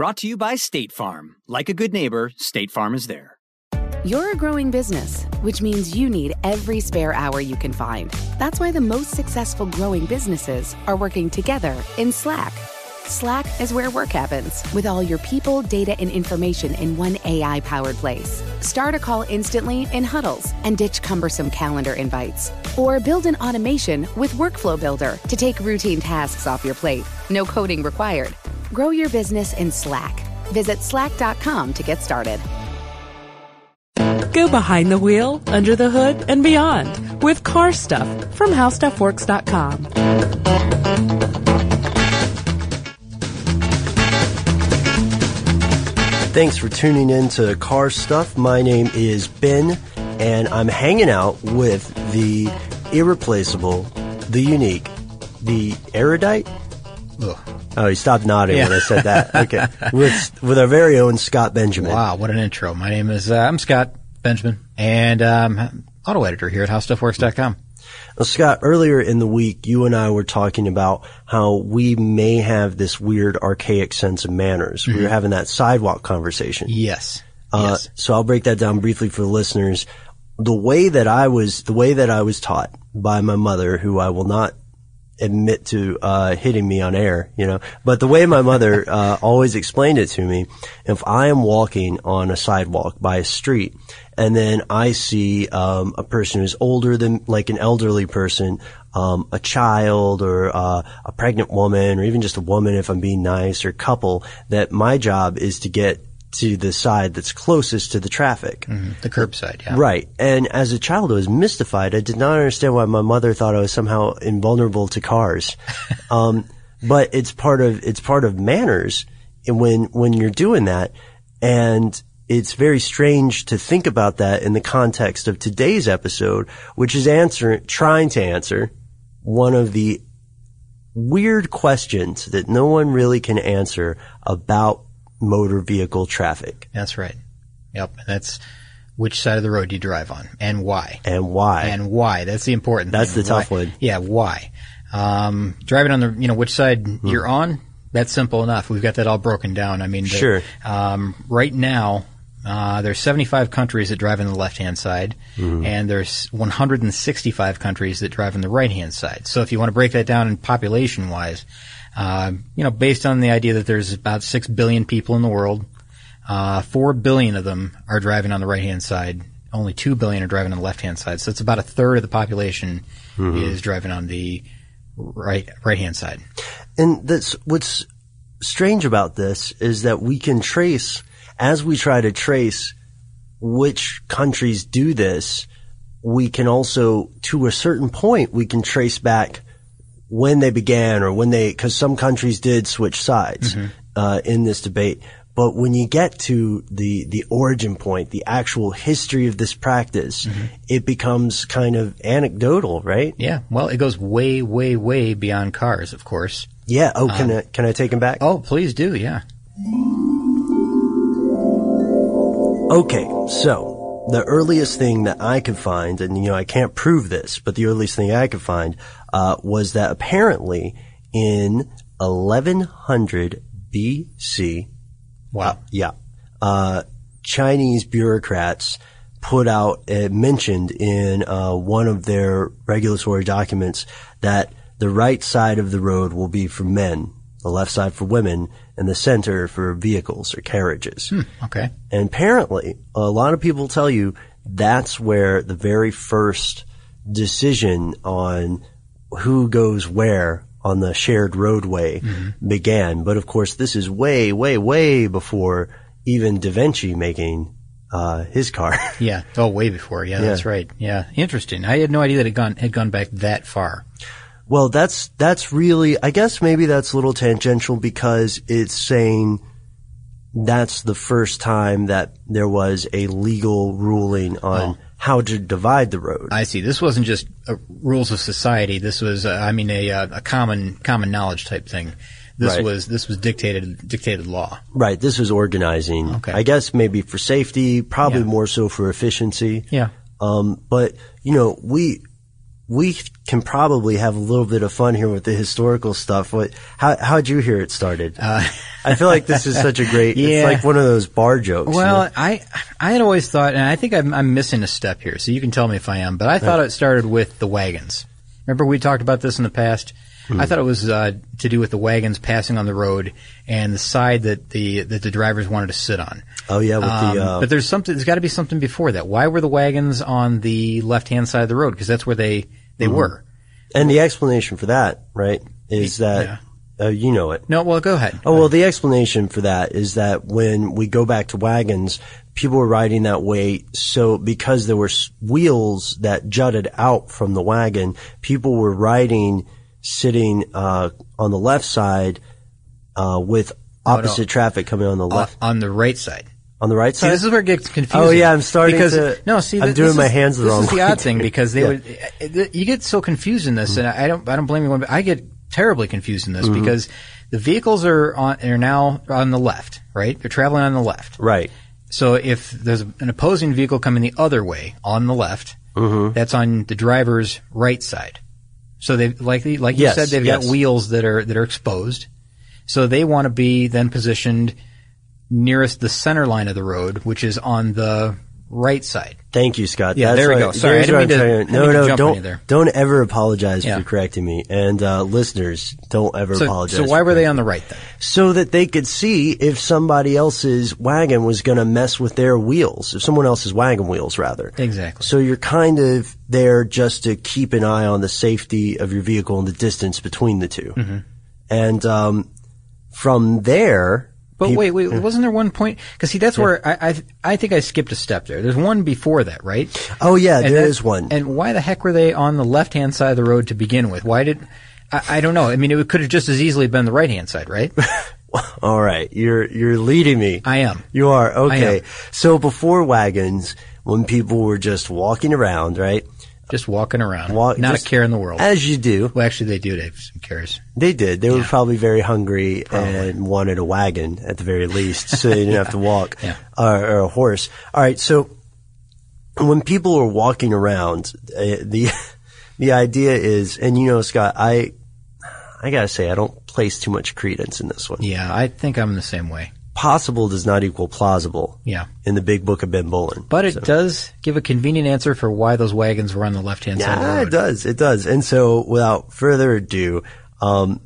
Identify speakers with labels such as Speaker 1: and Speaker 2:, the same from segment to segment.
Speaker 1: Brought to you by State Farm. Like a good neighbor, State Farm is there.
Speaker 2: You're a growing business, which means you need every spare hour you can find. That's why the most successful growing businesses are working together in Slack. Slack is where work happens, with all your people, data, and information in one AI powered place. Start a call instantly in huddles and ditch cumbersome calendar invites. Or build an automation with Workflow Builder to take routine tasks off your plate. No coding required. Grow your business in Slack. Visit slack.com to get started.
Speaker 3: Go behind the wheel, under the hood, and beyond with car stuff from howstuffworks.com.
Speaker 4: Thanks for tuning in to Car Stuff. My name is Ben, and I'm hanging out with the irreplaceable, the unique, the erudite.
Speaker 5: Ugh.
Speaker 4: Oh, he stopped nodding
Speaker 5: Yeah.
Speaker 4: when I said that. Okay, with with our very own Scott Benjamin.
Speaker 5: Wow, what an intro. My name is, uh, I'm Scott Benjamin, and um, auto editor here at HowStuffWorks.com.
Speaker 4: Well, Scott, earlier in the week, you and I were talking about how we may have this weird archaic sense of manners. We were having that sidewalk conversation.
Speaker 5: Yes.
Speaker 4: Uh,
Speaker 5: yes.
Speaker 4: So I'll break that down briefly for the listeners. The way that I was, the way that I was taught by my mother, who I will not admit to uh, hitting me on air, you know, but the way my mother uh, always explained it to me, if I am walking on a sidewalk by a street and then I see um, a person who's older than, like an elderly person, um, a child or uh, a pregnant woman, or even just a woman if I'm being nice, or a couple, that my job is to get to the side that's closest to the traffic.
Speaker 5: The curbside, yeah.
Speaker 4: Right. And as a child, I was mystified. I did not understand why my mother thought I was somehow invulnerable to cars. um, but it's part of, it's part of manners and when, when you're doing that. And it's very strange to think about that in the context of today's episode, which is answer, trying to answer one of the weird questions that no one really can answer about motor vehicle traffic
Speaker 5: That's right. Yep. And that's which side of the road do you drive on and why.
Speaker 4: and why.
Speaker 5: And why. That's the important
Speaker 4: That's
Speaker 5: thing.
Speaker 4: the tough
Speaker 5: Why-
Speaker 4: one.
Speaker 5: Yeah, why. Um, driving on the, you know, which side
Speaker 4: Hmm.
Speaker 5: you're on, that's simple enough. We've got that all broken down. I mean, the-
Speaker 4: Sure.
Speaker 5: Um, right now, uh, there's 75 countries that drive on the left-hand side,
Speaker 4: Mm-hmm.
Speaker 5: and there's 165 countries that drive on the right-hand side. So if you want to break that down in population-wise, uh, you know, based on the idea that there's about 6 billion people in the world, uh, 4 billion of them are driving on the right-hand side. Only 2 billion are driving on the left-hand side. So it's about a third of the population is driving on the right, right-hand side.
Speaker 4: And that's what's strange about this is that we can trace, as we try to trace which countries do this, we can also, to a certain point, we can trace back when they began or when they, cause some countries did switch sides, mm-hmm. uh, in this debate. But when you get to the, the origin point, the actual history of this practice, mm-hmm. it becomes kind of anecdotal, right?
Speaker 5: Yeah. Well, it goes way, way, way beyond cars, of course.
Speaker 4: Yeah. Oh, can um, I, can I take him back?
Speaker 5: Oh, please do. Yeah.
Speaker 4: Okay, so the earliest thing that I could find, and you know I can't prove this, but the earliest thing I could find uh, was that apparently in 1100 BC,
Speaker 5: Wow.
Speaker 4: yeah, uh, Chinese bureaucrats put out uh, mentioned in uh, one of their regulatory documents that the right side of the road will be for men, the left side for women, and the center for vehicles or carriages.
Speaker 5: Okay.
Speaker 4: And apparently, a lot of people tell you that's where the very first decision on who goes where on the shared roadway began. But of course, this is way, way, way before even Da Vinci making uh, his car.
Speaker 5: Yeah. Oh, way before. Yeah, that's right. Yeah. Interesting. I had no idea that it gone had gone back that far.
Speaker 4: Well, that's that's really, I guess maybe that's a little tangential because it's saying that's the first time that there was a legal ruling on how to divide the road.
Speaker 5: I see. This wasn't just uh, rules of society. This was, uh, I mean, a, uh, a common common knowledge type thing. This
Speaker 4: Right.
Speaker 5: was this was dictated dictated law.
Speaker 4: right. This was organizing.
Speaker 5: Okay.
Speaker 4: I guess maybe for safety, probably
Speaker 5: Yeah.
Speaker 4: more so for efficiency.
Speaker 5: Yeah.
Speaker 4: Um, but you know, we we can probably have a little bit of fun here with the historical stuff. What? How how'd you hear it started? I feel like this is such a great.
Speaker 5: Uh, Yeah.
Speaker 4: It's like one of those bar jokes. you
Speaker 5: Well,
Speaker 4: know?
Speaker 5: I I had always thought, and I think I'm, I'm missing a step here. So you can tell me if I am. But I thought it started with the wagons. Remember we talked about this in the past.
Speaker 4: Hmm.
Speaker 5: I thought it was uh, to do with the wagons passing on the road and the side that the that the drivers wanted to sit on.
Speaker 4: oh yeah, with
Speaker 5: Um,
Speaker 4: the uh,
Speaker 5: but there's something. There's got to be something before that. Why were the wagons on the left hand side of the road? Because that's where they they
Speaker 4: Mm-hmm.
Speaker 5: were.
Speaker 4: and the explanation for that, right, is that uh, you know it.
Speaker 5: No, well, go ahead.
Speaker 4: Oh well, the explanation for that is that when we go back to wagons, people were riding that way. So because there were wheels that jutted out from the wagon, people were riding, sitting uh, on the left side uh, with opposite traffic coming on the
Speaker 5: Uh,
Speaker 4: left,
Speaker 5: on the right side.
Speaker 4: On the right
Speaker 5: See,
Speaker 4: side.
Speaker 5: this is where it gets confusing.
Speaker 4: Oh, yeah, I'm starting
Speaker 5: because,
Speaker 4: to-
Speaker 5: No, see,
Speaker 4: I'm doing my
Speaker 5: is-
Speaker 4: hands the
Speaker 5: this is the odd thing because they
Speaker 4: Yeah.
Speaker 5: would. You get so confused in this, and I don't. I don't blame you. I get terribly confused in this
Speaker 4: Mm-hmm.
Speaker 5: because the vehicles are on are now on the left, right? They're traveling on the left.
Speaker 4: right.
Speaker 5: So if there's an opposing vehicle coming the other way on the left,
Speaker 4: Mm-hmm.
Speaker 5: that's on the driver's right side. So they like like
Speaker 4: Yes,
Speaker 5: you said, they've
Speaker 4: yes.
Speaker 5: got wheels that are that are exposed. So they want to be then positioned nearest the center line of the road, which is on the right side.
Speaker 4: Thank you, Scott.
Speaker 5: Yeah,
Speaker 4: That's
Speaker 5: there we go. Sorry, I didn't mean to- I didn't
Speaker 4: No,
Speaker 5: mean to
Speaker 4: no, don't
Speaker 5: there.
Speaker 4: don't ever apologize
Speaker 5: Yeah.
Speaker 4: for correcting me, and uh, listeners, don't ever
Speaker 5: So,
Speaker 4: apologize.
Speaker 5: so why were they on the right then?
Speaker 4: so that they could see if somebody else's wagon was going to mess with their wheels, if someone else's wagon wheels, rather.
Speaker 5: Exactly.
Speaker 4: So you're kind of there just to keep an eye on the safety of your vehicle and the distance between the 2
Speaker 5: Mm-hmm.
Speaker 4: And um, from there,
Speaker 5: But wait, wait, uh. wasn't there one point? Because see, that's where I, I I think I skipped a step there. There's one before that, right?
Speaker 4: Oh yeah,
Speaker 5: And
Speaker 4: there
Speaker 5: that-
Speaker 4: is one.
Speaker 5: And why the heck were they on the left hand side of the road to begin with? Why did I, I don't know. I mean, it could have just as easily been the right hand side, right?
Speaker 4: All right, you're you're leading me.
Speaker 5: I am.
Speaker 4: You are okay. So before wagons, when people were just walking around, right?
Speaker 5: Just walking around,
Speaker 4: Walk-
Speaker 5: not
Speaker 4: just
Speaker 5: a care in the world.
Speaker 4: As you do.
Speaker 5: well, actually, they do have some cares.
Speaker 4: They did. They were probably very hungry and wanted a wagon at the very least, so they didn't have to walk
Speaker 5: Yeah.
Speaker 4: or, or a horse. All right. So when people are walking around, uh, the the idea is, and you know, Scott, I I gotta say, I don't place too much credence in this one.
Speaker 5: Yeah, I think I'm the same way.
Speaker 4: Possible does not equal plausible
Speaker 5: Yeah,
Speaker 4: in the Big Book of Ben Bowlin.
Speaker 5: but it does give a convenient answer for why those wagons were on the left hand side of the
Speaker 4: Yeah, it does. It does. And so, without further ado, um,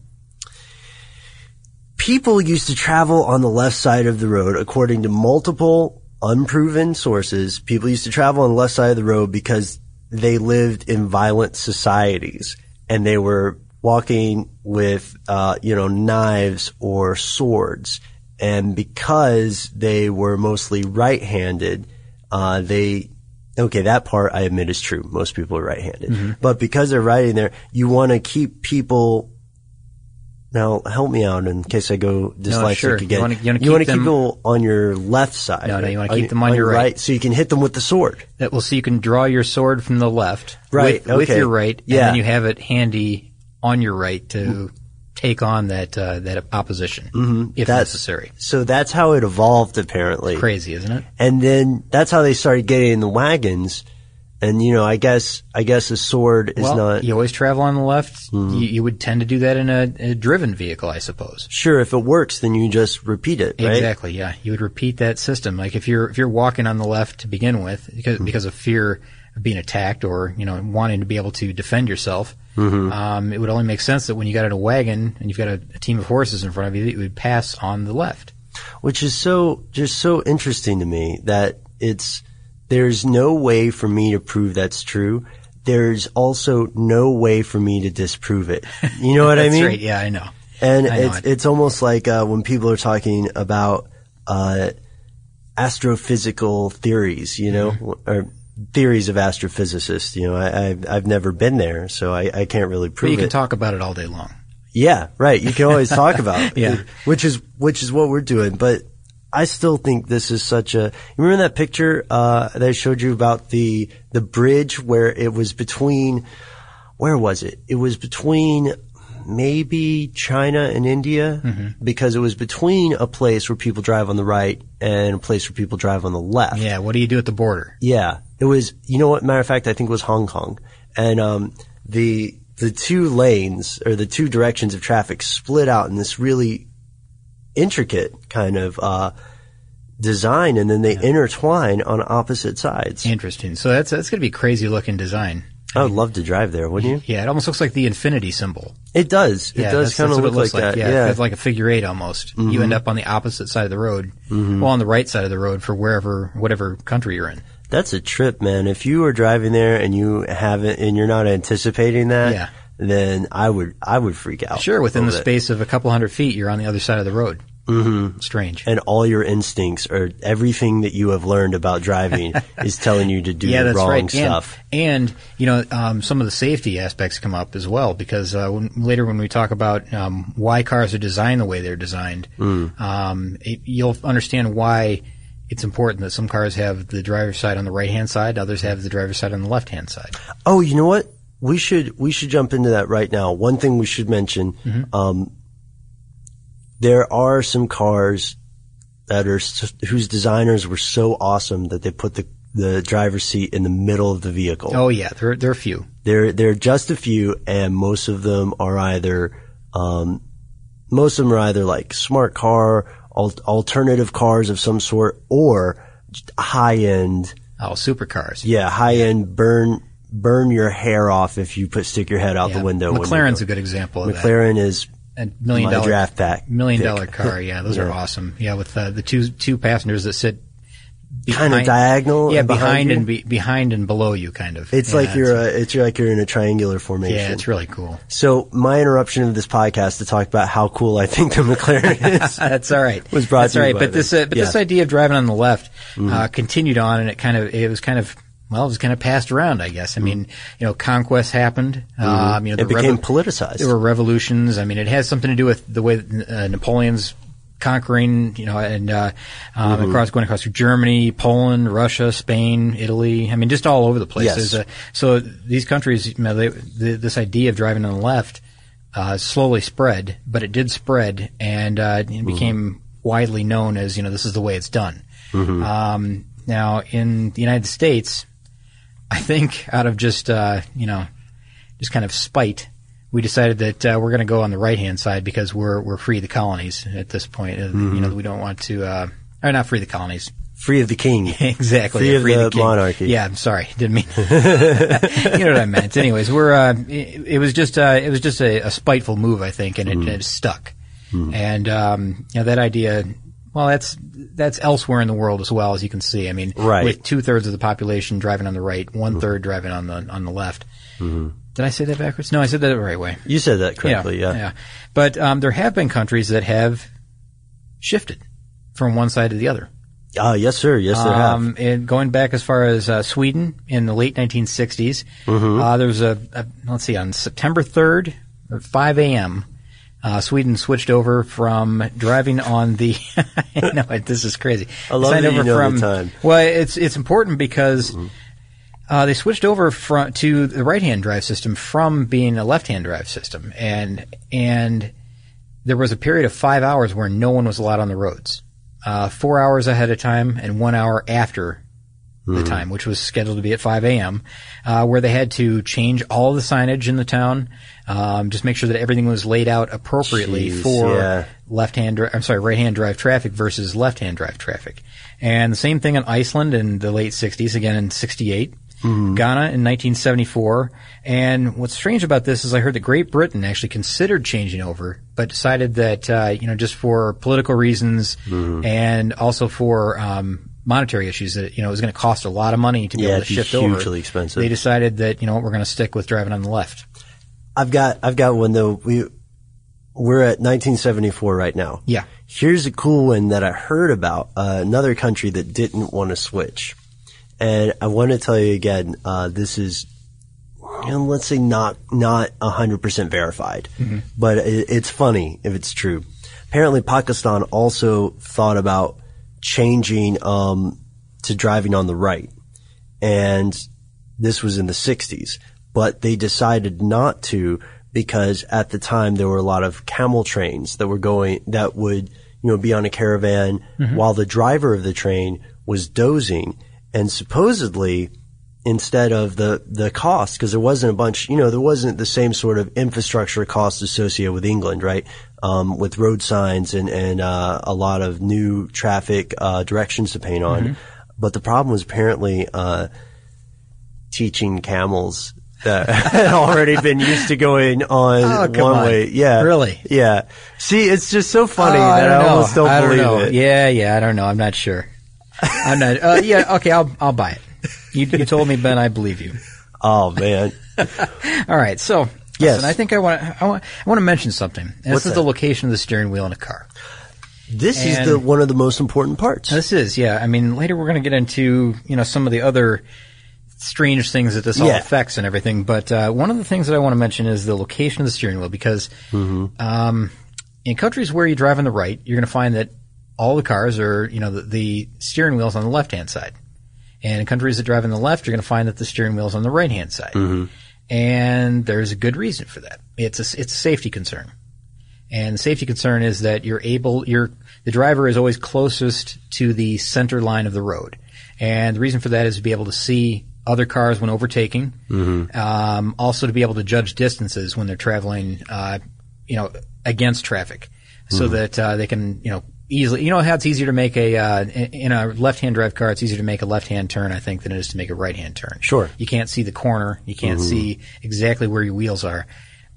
Speaker 4: people used to travel on the left side of the road according to multiple unproven sources. People used to travel on the left side of the road because they lived in violent societies and they were walking with, uh, you know, knives or swords. And because they were mostly right-handed, uh, they Okay, that part I admit is true. Most people are right-handed,
Speaker 5: Mm-hmm.
Speaker 4: but because they're writing there, you want to keep people. Now, help me out in case I go dyslexic
Speaker 5: sure.
Speaker 4: Again.
Speaker 5: you wanna
Speaker 4: wanna
Speaker 5: keep them-
Speaker 4: people on your left side.
Speaker 5: No, no, you wanna keep them on your right.
Speaker 4: so you can hit them with the sword.
Speaker 5: That will so you can draw your sword from the left,
Speaker 4: Right,
Speaker 5: with, with your right, and
Speaker 4: Yeah.
Speaker 5: then you have it handy on your right to take on that uh, that opposition
Speaker 4: Mm-hmm.
Speaker 5: if
Speaker 4: That's-
Speaker 5: necessary.
Speaker 4: So that's how it evolved, apparently.
Speaker 5: Crazy, isn't it?
Speaker 4: And then that's how they started getting in the wagons. And you know, I guess I guess a sword is
Speaker 5: well,
Speaker 4: not
Speaker 5: you always travel on the left.
Speaker 4: Mm-hmm.
Speaker 5: You, you would tend to do that in a, a driven vehicle, I suppose.
Speaker 4: sure if it works, then you just repeat it, right?
Speaker 5: Exactly. Yeah, you would repeat that system. Like if you're if you're walking on the left to begin with, because
Speaker 4: Mm-hmm.
Speaker 5: because of fear being attacked or you know wanting to be able to defend yourself.
Speaker 4: Mm-hmm.
Speaker 5: Um, it would only make sense that when you got in a wagon and you've got a, a team of horses in front of you, that you would pass on the left.
Speaker 4: which is so just so interesting to me that it's there's no way for me to prove that's true. There's also no way for me to disprove it. You know what I mean?
Speaker 5: right. Yeah, I know.
Speaker 4: And
Speaker 5: I know
Speaker 4: it's
Speaker 5: it.
Speaker 4: it's almost like uh, when people are talking about uh, astrophysical theories, you know,
Speaker 5: Mm-hmm.
Speaker 4: or theories of astrophysicists. You know, I, I've I've never been there, so I, I can't really
Speaker 5: But
Speaker 4: prove
Speaker 5: you can
Speaker 4: it.
Speaker 5: talk about it all day long.
Speaker 4: Yeah, right. You can always talk about
Speaker 5: Yeah.
Speaker 4: it, which is which is what we're doing. But I still think this is such a. Remember that picture uh, that I showed you about the the bridge where it was between. Where was it? It was between maybe China and India
Speaker 5: Mm-hmm.
Speaker 4: because it was between a place where people drive on the right and a place where people drive on the left.
Speaker 5: Yeah. What do you do at the border?
Speaker 4: Yeah, it was. You know what? Matter of fact, I think it was Hong Kong, and um, the the two lanes or the two directions of traffic split out in this really intricate kind of uh, design, and then they intertwine on opposite sides.
Speaker 5: Interesting. So that's that's going to be crazy looking design.
Speaker 4: I would love to drive there, wouldn't you?
Speaker 5: Yeah, it almost looks like the infinity symbol.
Speaker 4: It does. It
Speaker 5: yeah,
Speaker 4: does kind of look
Speaker 5: looks
Speaker 4: like, that.
Speaker 5: Yeah,
Speaker 4: Yeah.
Speaker 5: it's like a figure eight almost. You end up on the opposite side of the road,
Speaker 4: Mm-hmm.
Speaker 5: well, on the right side of the road for wherever, whatever country you're in.
Speaker 4: That's a trip, man. If you are driving there and you haven't and you're not anticipating that,
Speaker 5: Yeah.
Speaker 4: then I would I would freak out.
Speaker 5: Sure, within the
Speaker 4: bit.
Speaker 5: space of a couple hundred feet, you're on the other side of the road. Mm-hmm. Strange.
Speaker 4: and all your instincts or everything that you have learned about driving is telling you to do
Speaker 5: yeah,
Speaker 4: the wrong
Speaker 5: right.
Speaker 4: stuff.
Speaker 5: And, and you know, um, some of the safety aspects come up as well because uh, when, later when we talk about um, why cars are designed the way they're designed,
Speaker 4: Mm.
Speaker 5: um, it, you'll understand why it's important that some cars have the driver's side on the right hand side, others have the driver's side on the left hand side.
Speaker 4: Oh, you know what? We should we should jump into that right now. One thing we should mention:
Speaker 5: Mm-hmm.
Speaker 4: There are some cars that are whose designers were so awesome that they put the the driver's seat in the middle of the vehicle.
Speaker 5: Oh yeah, there there are a few.
Speaker 4: There, there are just a few, and most of them are either, um, most of them are either like smart car, al- alternative cars of some sort, or high end,
Speaker 5: Oh, supercars.
Speaker 4: yeah, high end burn, burn your hair off if you put, stick your head out
Speaker 5: Yeah.
Speaker 4: the window.
Speaker 5: McLaren's a good example of.
Speaker 4: McLaren is
Speaker 5: A million dollar
Speaker 4: draft back
Speaker 5: million
Speaker 4: pick.
Speaker 5: dollar car. Yeah, those are awesome. Yeah, with uh, the two two passengers that sit
Speaker 4: Kinda diagonal
Speaker 5: Yeah,
Speaker 4: and behind
Speaker 5: behind and be, behind and below you, kind of.
Speaker 4: It's
Speaker 5: Yeah,
Speaker 4: like you're, uh, it's like you're in a triangular formation.
Speaker 5: yeah, it's really cool.
Speaker 4: So my interruption of this podcast to talk about how cool I think the McLaren is.
Speaker 5: That's all right.
Speaker 4: Was brought
Speaker 5: That's all right. But this, uh, but
Speaker 4: Yeah.
Speaker 5: this idea of driving on the left
Speaker 4: Mm-hmm.
Speaker 5: uh, continued on, and it kind of it was kind of well, it was kind of passed around, I guess. I mean, you know, conquest happened. Um, you know,
Speaker 4: Mm-hmm. It became
Speaker 5: revo-
Speaker 4: politicized.
Speaker 5: There were revolutions. I mean, it has something to do with the way that, uh, Napoleon's conquering, you know, and uh, um,
Speaker 4: Mm-hmm.
Speaker 5: across going across through Germany, Poland, Russia, Spain, Italy. I mean, just all over the place.
Speaker 4: Yes.
Speaker 5: A- so these countries, you know, they, the, this idea of driving on the left uh, slowly spread, but it did spread and uh, it
Speaker 4: Mm-hmm.
Speaker 5: became widely known as you know this is the way it's done.
Speaker 4: Mm-hmm.
Speaker 5: Um, now in the United States, I think out of just uh, you know just kind of spite, we decided that uh, we're going to go on the right hand side because we're we're free of the colonies at this point.
Speaker 4: Mm-hmm.
Speaker 5: You know we don't want to. Uh, or not free of the colonies.
Speaker 4: Free of the king.
Speaker 5: exactly.
Speaker 4: Free
Speaker 5: yeah,
Speaker 4: of
Speaker 5: free
Speaker 4: the
Speaker 5: king.
Speaker 4: monarchy.
Speaker 5: Yeah, I'm sorry. Didn't mean. you know what I meant. Anyways, we're. Uh, it, it was just. Uh, it was just a, a spiteful move, I think, and it,
Speaker 4: Mm-hmm.
Speaker 5: it stuck. And um, you know that idea. Well, that's that's elsewhere in the world as well, as you can see. I mean,
Speaker 4: Right.
Speaker 5: with two thirds of the population driving on the right, one third driving on the on the left. Did I say that backwards? No, I said that the right way.
Speaker 4: You said that correctly, yeah.
Speaker 5: yeah. But um, there have been countries that have shifted from one side to the other.
Speaker 4: Ah, yes, sir. Yes, there have.
Speaker 5: Um, and going back as far as uh, Sweden in the late 1960s,
Speaker 4: Mm-hmm.
Speaker 5: uh, there was a, a let's see on September 3rd at 5 a.m. Uh, Sweden switched over from driving on the. no, this is crazy.
Speaker 4: I love that you
Speaker 5: over
Speaker 4: know the
Speaker 5: from,
Speaker 4: time.
Speaker 5: Well, it's it's important because uh, they switched over from to the right-hand drive system from being a left-hand drive system, and and there was a period of five hours where no one was allowed on the roads. Uh, four hours ahead of time and one hour after the time, which was scheduled to be at 5 a.m., uh, where they had to change all the signage in the town, um, just make sure that everything was laid out appropriately
Speaker 4: Jeez,
Speaker 5: for
Speaker 4: yeah.
Speaker 5: left-hand, dri- I'm sorry, right-hand drive traffic versus left-hand drive traffic. And the same thing in Iceland in the late 60s, again in 68. Ghana in 1974. And what's strange about this is I heard that Great Britain actually considered changing over, but decided that, uh, you know, just for political reasons and also for, um, monetary issues that, you know, it was going to cost a lot of money to be
Speaker 4: Yeah,
Speaker 5: able to shift over.
Speaker 4: hugely expensive.
Speaker 5: They decided that, you know, what we're going to stick with driving on the left.
Speaker 4: I've got I've got one though. We we're at 1974 right now.
Speaker 5: Yeah.
Speaker 4: Here's a cool one that I heard about uh, another country that didn't want to switch, and I want to tell you again. Uh, this is, you know, let's say not not 100 percent verified, but it, it's funny if it's true. Apparently, Pakistan also thought about changing um, to driving on the right, and this was in the 60s, but they decided not to because at the time there were a lot of camel trains that were going, that would, you know, be on a caravan while the driver of the train was dozing. And supposedly instead of the, the cost, because there wasn't a bunch, you know, there wasn't the same sort of infrastructure costs associated with England, right? Um, with road signs and, and, uh, a lot of new traffic, uh, directions to paint on. But the problem was apparently, uh, teaching camels that had already been used to going on
Speaker 5: Oh,
Speaker 4: one
Speaker 5: on.
Speaker 4: way. Yeah.
Speaker 5: Really?
Speaker 4: Yeah. See, it's just so funny
Speaker 5: Oh,
Speaker 4: that I,
Speaker 5: don't know.
Speaker 4: almost don't
Speaker 5: I don't
Speaker 4: believe
Speaker 5: know.
Speaker 4: it.
Speaker 5: Yeah, yeah, I don't know. I'm not sure. I'm not. Uh, yeah, okay, I'll I'll buy it. You you told me, Ben. I believe you.
Speaker 4: Oh man.
Speaker 5: All right, so
Speaker 4: Yes.
Speaker 5: listen, I think I want to I want I want to mention something. And
Speaker 4: What's
Speaker 5: this is
Speaker 4: that?
Speaker 5: the location of the steering wheel in a car.
Speaker 4: This is the one of the most important parts.
Speaker 5: This is, yeah. I mean, later we're going to get into you know some of the other strange things that this all
Speaker 4: Yeah.
Speaker 5: affects and everything. But uh, one of the things that I want to mention is the location of the steering wheel because um, in countries where you drive on the right, you're going to find that all the cars are you know the, the steering wheel's on the left hand side, and in countries that drive on the left, you're going to find that the steering wheel is on the right hand side. And there's a good reason for that. It's a, it's a safety concern. And the safety concern is that you're able, you're, the driver is always closest to the center line of the road. And the reason for that is to be able to see other cars when overtaking. Um, also to be able to judge distances when they're traveling, uh, you know, against traffic. So that, uh, they can, you know, easily, you know how it's easier to make a, uh, in a left-hand drive car, it's easier to make a left-hand turn, I think, than it is to make a right-hand turn.
Speaker 4: Sure.
Speaker 5: You can't see the corner. You can't see exactly where your wheels are.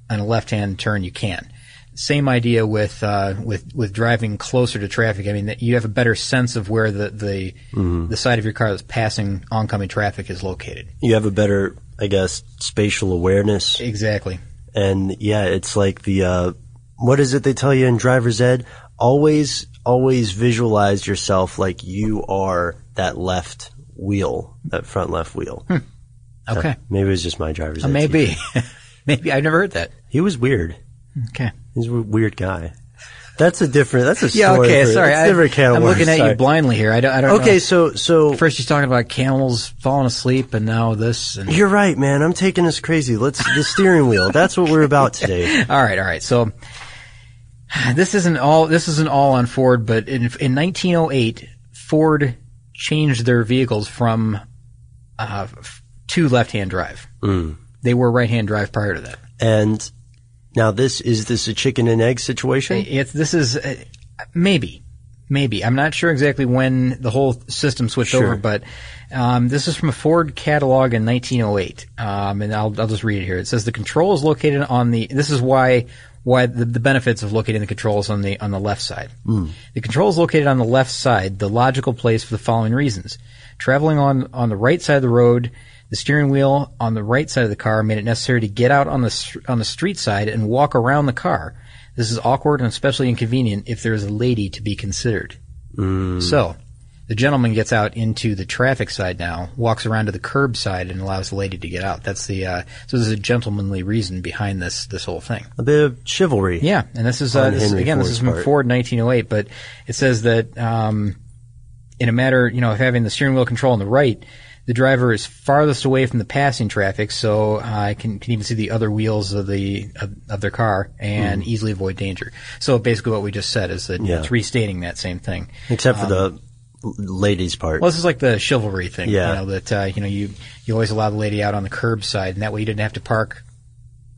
Speaker 5: On a left-hand turn, you can. Same idea with uh, with with driving closer to traffic. I mean, that you have a better sense of where the the, the side of your car that's passing oncoming traffic is located.
Speaker 4: You have a better, I guess, spatial awareness.
Speaker 5: Exactly.
Speaker 4: And yeah, it's like the, uh, what is it they tell you in driver's ed? Always, always visualize yourself like you are that left wheel, that front left wheel.
Speaker 5: Okay.
Speaker 4: Maybe it was just my driver's
Speaker 5: Uh, maybe. maybe I've never heard that.
Speaker 4: He was weird.
Speaker 5: Okay.
Speaker 4: He's a weird guy. That's a different, that's a
Speaker 5: Yeah. Okay.
Speaker 4: for-
Speaker 5: sorry. I,
Speaker 4: different can
Speaker 5: I'm looking
Speaker 4: worms,
Speaker 5: at
Speaker 4: sorry.
Speaker 5: you blindly here. I don't. I don't
Speaker 4: Okay,
Speaker 5: know.
Speaker 4: so, so,
Speaker 5: First, he's talking about camels falling asleep, and now this. And
Speaker 4: you're right, man. I'm taking this crazy. Let's, the steering wheel. That's what we're about today.
Speaker 5: All right, all right. So this isn't all this isn't all on Ford, but in in 1908, Ford changed their vehicles from uh, to left-hand drive. They were right-hand drive prior to that.
Speaker 4: And now this, is this a chicken and egg situation?
Speaker 5: It's this is uh, maybe maybe I'm not sure exactly when the whole system switched
Speaker 4: Sure.
Speaker 5: over, but um, this is from a Ford catalog in 1908, um, and I'll I'll just read it here. It says the control is located on the. This is why why the, the benefits of locating the controls on the on the left side. Hmm. The controls located on the left side, the logical place for the following reasons: traveling on on the right side of the road. The steering wheel on the right side of the car made it necessary to get out on the on the street side and walk around the car. This is awkward and especially inconvenient if there is a lady to be considered. Hmm. So, the gentleman gets out into the traffic side now, walks around to the curb side, and allows the lady to get out. That's the uh, so there's a gentlemanly reason behind this this whole thing.
Speaker 4: A bit of chivalry.
Speaker 5: Yeah, and this is, uh, this again this is from
Speaker 4: part.
Speaker 5: Ford 1908, but it says that um, in a matter you know of having the steering wheel control on the right, the driver is farthest away from the passing traffic, so uh, can can even see the other wheels of the of, of their car and easily avoid danger. So basically, what we just said is that.
Speaker 4: Yeah.
Speaker 5: it's restating that same thing.
Speaker 4: Except for the ladies part.
Speaker 5: Well, this is like the chivalry thing,
Speaker 4: Yeah.
Speaker 5: you know, that, uh, you know, you, you always allow the lady out on the curb side, and that way you didn't have to park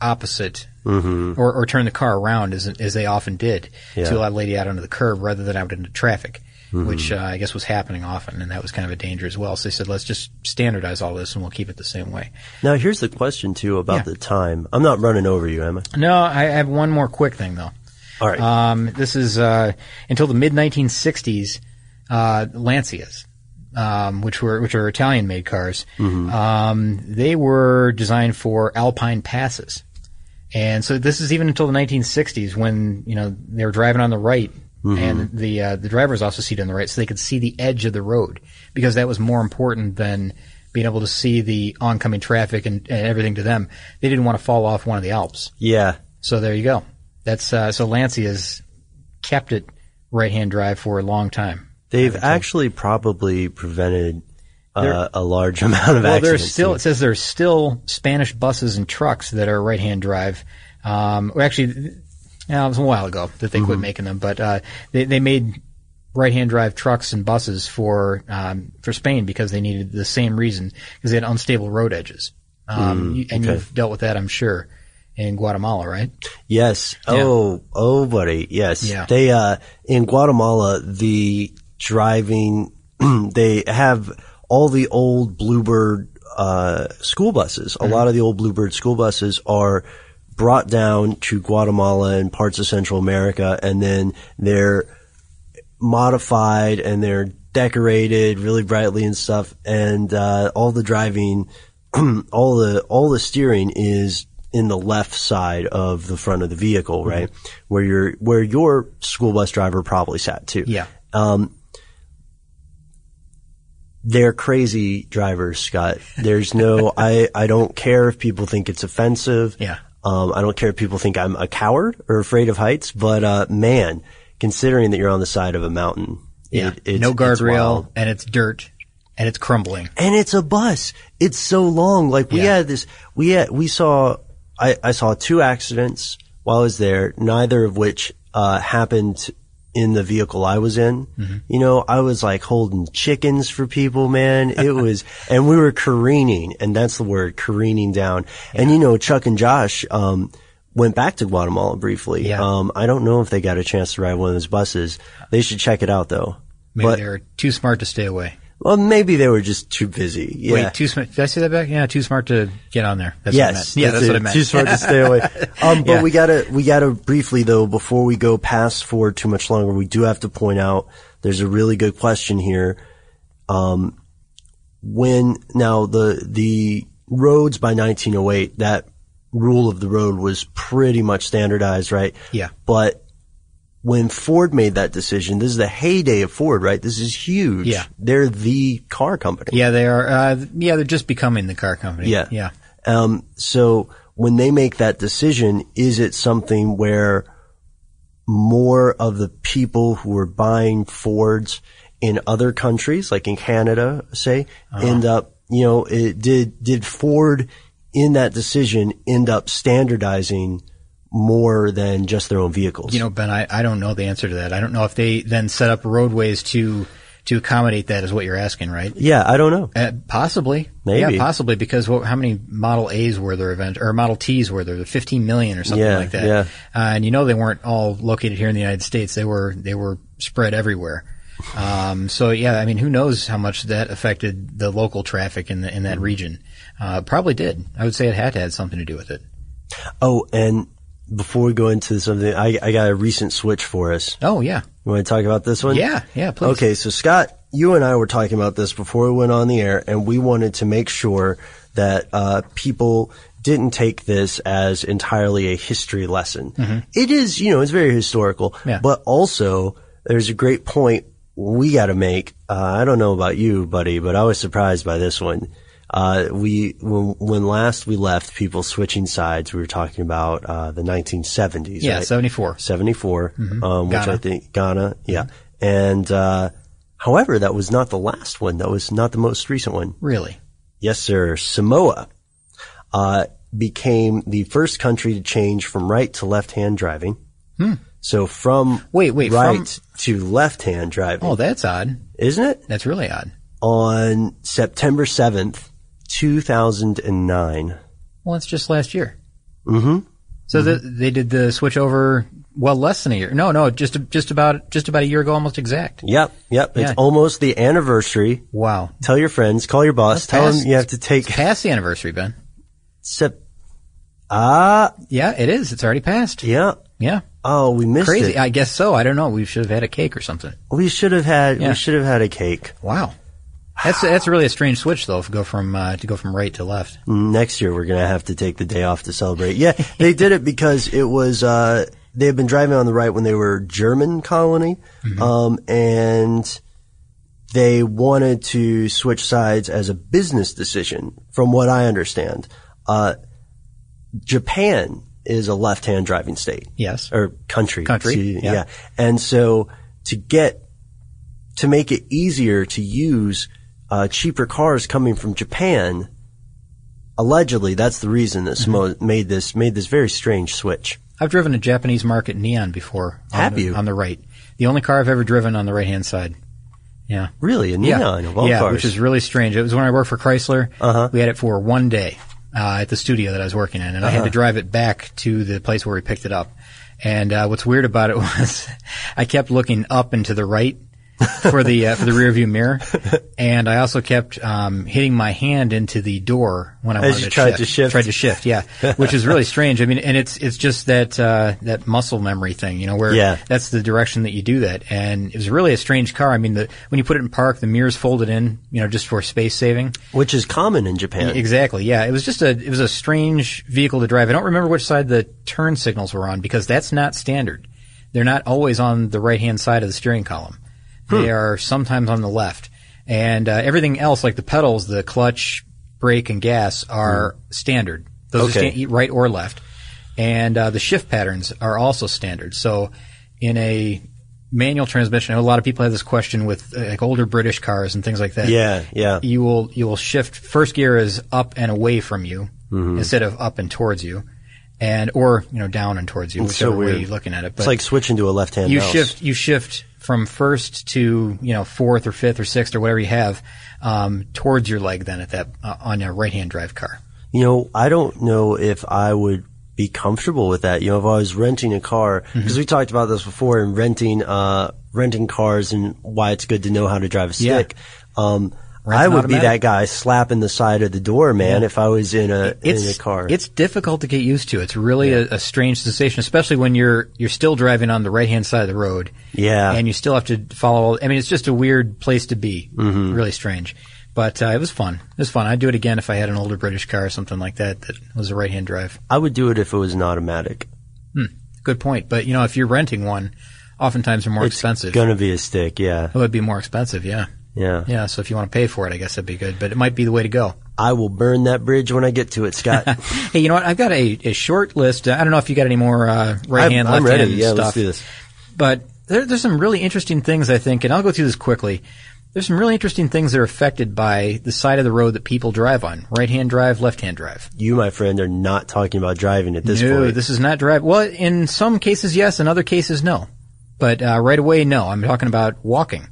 Speaker 5: opposite
Speaker 4: Mm-hmm.
Speaker 5: or, or turn the car around as, as they often did
Speaker 4: Yeah.
Speaker 5: to allow the lady out onto the curb rather than out into traffic. which uh, I guess was happening often, and that was kind of a danger as well. So they said, let's just standardize all this, and we'll keep it the same way.
Speaker 4: Now, here's the question too about
Speaker 5: Yeah.
Speaker 4: the time. I'm not running over you, Emma.
Speaker 5: No, I have one more quick thing though.
Speaker 4: All right.
Speaker 5: Um, this is uh, until the mid 1960s. Uh, Lancias, um, which were which are Italian-made cars, um, they were designed for alpine passes, and so this is even until the 1960s when you know they were driving on the right. And the uh, the driver was also seated on the right, so they could see the edge of the road because that was more important than being able to see the oncoming traffic and, and everything to them. They didn't want to fall off one of the Alps.
Speaker 4: yeah.
Speaker 5: So there you go. That's uh, so Lancia's kept it right hand drive for a long time.
Speaker 4: They've actually probably prevented uh, a large amount of
Speaker 5: Well,
Speaker 4: accidents.
Speaker 5: there's still it says there's still Spanish buses and trucks that are right hand drive. Um, well, actually, it was a while ago that they quit making them, but uh, they they made right hand drive trucks and buses for um, for Spain because they needed the same reason because they had unstable road edges. Um, you, and
Speaker 4: okay.
Speaker 5: you've dealt with that, I'm sure, in Guatemala, right?
Speaker 4: Yes.
Speaker 5: Yeah.
Speaker 4: Oh, oh, buddy. Yes.
Speaker 5: Yeah.
Speaker 4: They, uh, in Guatemala, the driving, they have all the old Bluebird, uh, school buses. A lot of the old Bluebird school buses are brought down to Guatemala and parts of Central America and then they're modified and they're decorated really brightly and stuff. And, uh, all the driving, all the, all the steering is in the left side of the front of the vehicle,
Speaker 5: Mm-hmm.
Speaker 4: right? Where your, where your school bus driver probably sat too.
Speaker 5: Yeah.
Speaker 4: They're crazy drivers, Scott. There's no, I, I don't care if people think it's offensive.
Speaker 5: Yeah.
Speaker 4: Um, I don't care if people think I'm a coward or afraid of heights, but, uh, man, considering that you're on the side of a mountain,
Speaker 5: Yeah.
Speaker 4: it, it's,
Speaker 5: no
Speaker 4: it's
Speaker 5: guardrail, and it's dirt, and it's crumbling.
Speaker 4: and it's a bus. It's so long. Like we
Speaker 5: Yeah.
Speaker 4: had this, we had, we saw, I, I saw two accidents while I was there, neither of which, uh, happened in the vehicle I was in.
Speaker 5: Mm-hmm.
Speaker 4: You know, I was like holding chickens for people, man. It was, and we were careening, and that's the word, careening down. And you know, Chuck and Josh, um, went back to Guatemala briefly.
Speaker 5: Yeah.
Speaker 4: Um, I don't know if they got a chance to ride one of those buses. They should check it out though.
Speaker 5: Maybe
Speaker 4: But-
Speaker 5: they're too smart to stay away.
Speaker 4: Well, maybe they were just too busy. Yeah.
Speaker 5: Wait, too smart? Did I say that back? Yeah, too smart to get on there. That's
Speaker 4: yes,
Speaker 5: what I meant. Yeah, that's,
Speaker 4: it.
Speaker 5: what I meant.
Speaker 4: Too smart to stay away. Um, but
Speaker 5: Yeah.
Speaker 4: we gotta, we gotta briefly though, before we go past for too much longer, we do have to point out there's a really good question here. Um, when now the the roads by 1908, that rule of the road was pretty much standardized, right?
Speaker 5: Yeah.
Speaker 4: But when Ford made that decision, this is the heyday of Ford, right? This is huge.
Speaker 5: Yeah.
Speaker 4: They're the car company.
Speaker 5: Yeah, they are. Uh, yeah, they're just becoming the car company.
Speaker 4: Yeah.
Speaker 5: yeah.
Speaker 4: Um, so when they make that decision, is it something where more of the people who are buying Fords in other countries, like in Canada, say,
Speaker 5: Uh-huh.
Speaker 4: end up, you know, it, did, did Ford in that decision end up standardizing more than just their own vehicles?
Speaker 5: You know, Ben, I, I don't know the answer to that. I don't know if they then set up roadways to to accommodate that. Is what you're asking, right?
Speaker 4: yeah, I don't know.
Speaker 5: Uh, possibly,
Speaker 4: Maybe.
Speaker 5: yeah, possibly because what, how many Model A's were there event or Model T's were there? 15 million or something
Speaker 4: Yeah,
Speaker 5: like that.
Speaker 4: yeah.
Speaker 5: Uh, and you know they weren't all located here in the United States. They were they were spread everywhere. Um, so yeah, I mean, who knows how much that affected the local traffic in the, in that
Speaker 4: Mm-hmm.
Speaker 5: region? Uh, probably did. I would say it had to have something to do with it.
Speaker 4: Oh, and before we go into something, I, I got a recent switch for us.
Speaker 5: Oh yeah,
Speaker 4: You want to talk about this one?
Speaker 5: yeah, yeah. Please.
Speaker 4: Okay, so Scott, you and I were talking about this before we went on the air, and we wanted to make sure that uh, people didn't take this as entirely a history lesson. It is, you know, it's very historical,
Speaker 5: Mm-hmm. Yeah.
Speaker 4: but also there's a great point we got to make. Uh, I don't know about you, buddy, but I was surprised by this one. Uh, we when, when last we left people switching sides, we were talking about uh, the 1970s.
Speaker 5: Yeah,
Speaker 4: right?
Speaker 5: 74.
Speaker 4: 74, um, which. I think Ghana, yeah. And, uh, however, that was not the last one. That was not the most recent one.
Speaker 5: Really?
Speaker 4: Yes, sir. Samoa, uh, became the first country to change from right to left hand driving. So from
Speaker 5: Hmm. Wait, wait,
Speaker 4: right
Speaker 5: from-
Speaker 4: to left hand driving,
Speaker 5: Oh, that's odd.
Speaker 4: isn't it?
Speaker 5: That's really odd.
Speaker 4: On September 7th, 2009.
Speaker 5: Well, it's just last year. Mm-hmm. So the, they did the switch over well, less than a year. No, no, just just about just about a year ago, almost exact.
Speaker 4: Yep, yep. It's almost the anniversary.
Speaker 5: Wow.
Speaker 4: Tell your friends, call your boss,
Speaker 5: That's
Speaker 4: tell
Speaker 5: past-
Speaker 4: them you have to take
Speaker 5: It's past the anniversary, Ben.
Speaker 4: sep- Ah,
Speaker 5: Yeah, it is. It's already passed.
Speaker 4: yeah.
Speaker 5: Yeah.
Speaker 4: Oh, we missed
Speaker 5: Crazy.
Speaker 4: it.
Speaker 5: I guess so. I don't know. We should have had a cake or something.
Speaker 4: we should have had
Speaker 5: Yeah.
Speaker 4: we should have had a cake.
Speaker 5: Wow. That's that's really a strange switch though. To go from uh, to go from right to left.
Speaker 4: Next year we're gonna have to take the day off to celebrate. Yeah, they did it because it was uh they had been driving on the right when they were German colony, um, and they wanted to switch sides as a business decision. From what I understand, uh, Japan is a left-hand driving state.
Speaker 5: Yes.
Speaker 4: or country.
Speaker 5: Country,
Speaker 4: Excuse-
Speaker 5: yeah.
Speaker 4: And so to get to make it easier to use uh, cheaper cars coming from Japan, allegedly that's the reason that
Speaker 5: Mm-hmm.
Speaker 4: Made this made this very strange switch.
Speaker 5: I've driven a Japanese market Neon before. on
Speaker 4: Have
Speaker 5: the-
Speaker 4: you?
Speaker 5: on the right? The only car I've ever driven on the right hand side. Yeah.
Speaker 4: Really, a neon of all
Speaker 5: yeah,
Speaker 4: cars.
Speaker 5: which is really strange. It was when I worked for Chrysler.
Speaker 4: Uh-huh.
Speaker 5: We had it for one day uh, at the studio that I was working in, and I had
Speaker 4: Uh-huh.
Speaker 5: to drive it back to the place where we picked it up. And uh, what's weird about it was I kept looking up and to the right for the uh, for the rear view mirror, and I also kept um, hitting my hand into the door when I
Speaker 4: As
Speaker 5: wanted to
Speaker 4: tried
Speaker 5: shift.
Speaker 4: to shift.
Speaker 5: Tried to shift, yeah, which is really strange. I mean, and it's it's just that uh, that muscle memory thing, you know, where
Speaker 4: Yeah.
Speaker 5: that's the direction that you do that. And it was really a strange car. I mean, the, when you put it in park, the mirrors folded in, you know, just for space saving.
Speaker 4: which is common in Japan.
Speaker 5: Exactly. Yeah. It was just a, it was a strange vehicle to drive. I don't remember which side the turn signals were on because that's not standard. They're not always on the right hand side of the steering column.
Speaker 4: Hmm.
Speaker 5: They are sometimes on the left. And uh, everything else, like the pedals, the clutch, brake, and gas, are standard. Those
Speaker 4: Hmm. Okay.
Speaker 5: are sta- right or left. And uh, the shift patterns are also standard. So in a manual transmission, I know a lot of people have this question with uh, like older British cars and things like that
Speaker 4: Yeah, yeah.
Speaker 5: you will you will shift first gear is up and away from you
Speaker 4: Mm-hmm.
Speaker 5: instead of up and towards you and or you know down and towards you
Speaker 4: It's so
Speaker 5: whichever way you're looking at it but
Speaker 4: It's like switching to a left-hand
Speaker 5: you
Speaker 4: mouse.
Speaker 5: shift you shift from first to you know fourth or fifth or sixth or whatever you have um, towards your leg then at that uh, on a right hand drive car
Speaker 4: You know, I don't know if I would be comfortable with that. You know, if I was renting a car,
Speaker 5: Mm-hmm.
Speaker 4: because we talked about this before in renting, uh, renting cars and why it's good to know how to drive a
Speaker 5: Yeah.
Speaker 4: stick. Um,
Speaker 5: Rent
Speaker 4: I would be that guy slapping the side of the door, man, if I was in a, in a car.
Speaker 5: It's difficult to get used to. It's really a, a strange sensation, especially when you're you're still driving on the right hand side of the road.
Speaker 4: Yeah.
Speaker 5: and you still have to follow. I mean, it's just a weird place to be.
Speaker 4: Mm-hmm.
Speaker 5: Really strange, but uh, it was fun. It was fun. I'd do it again if I had an older British car or something like that that was a right hand drive.
Speaker 4: I would do it if it was an automatic.
Speaker 5: Good point. But you know, if you're renting one, oftentimes they're more expensive.
Speaker 4: It's
Speaker 5: expensive.
Speaker 4: gonna be a stick, yeah.
Speaker 5: it would be more expensive. Yeah,
Speaker 4: Yeah.
Speaker 5: yeah. So if you want to pay for it, I guess that'd be good. But it might be the way to go.
Speaker 4: I will burn that bridge when I get to it, Scott.
Speaker 5: Hey, you know what? I've got a, a short list. I don't know if you got any more uh, right hand, left hand
Speaker 4: Yeah,
Speaker 5: stuff.
Speaker 4: let's do this.
Speaker 5: But there, there's some really interesting things, I think, and I'll go through this quickly. There's some really interesting things that are affected by the side of the road that people drive on. Right hand drive, left hand drive.
Speaker 4: You, my friend, are not talking about driving at this
Speaker 5: no,
Speaker 4: point.
Speaker 5: this is not drive. Well, in some cases, yes. In other cases, no. But uh, right away, no. I'm talking about walking.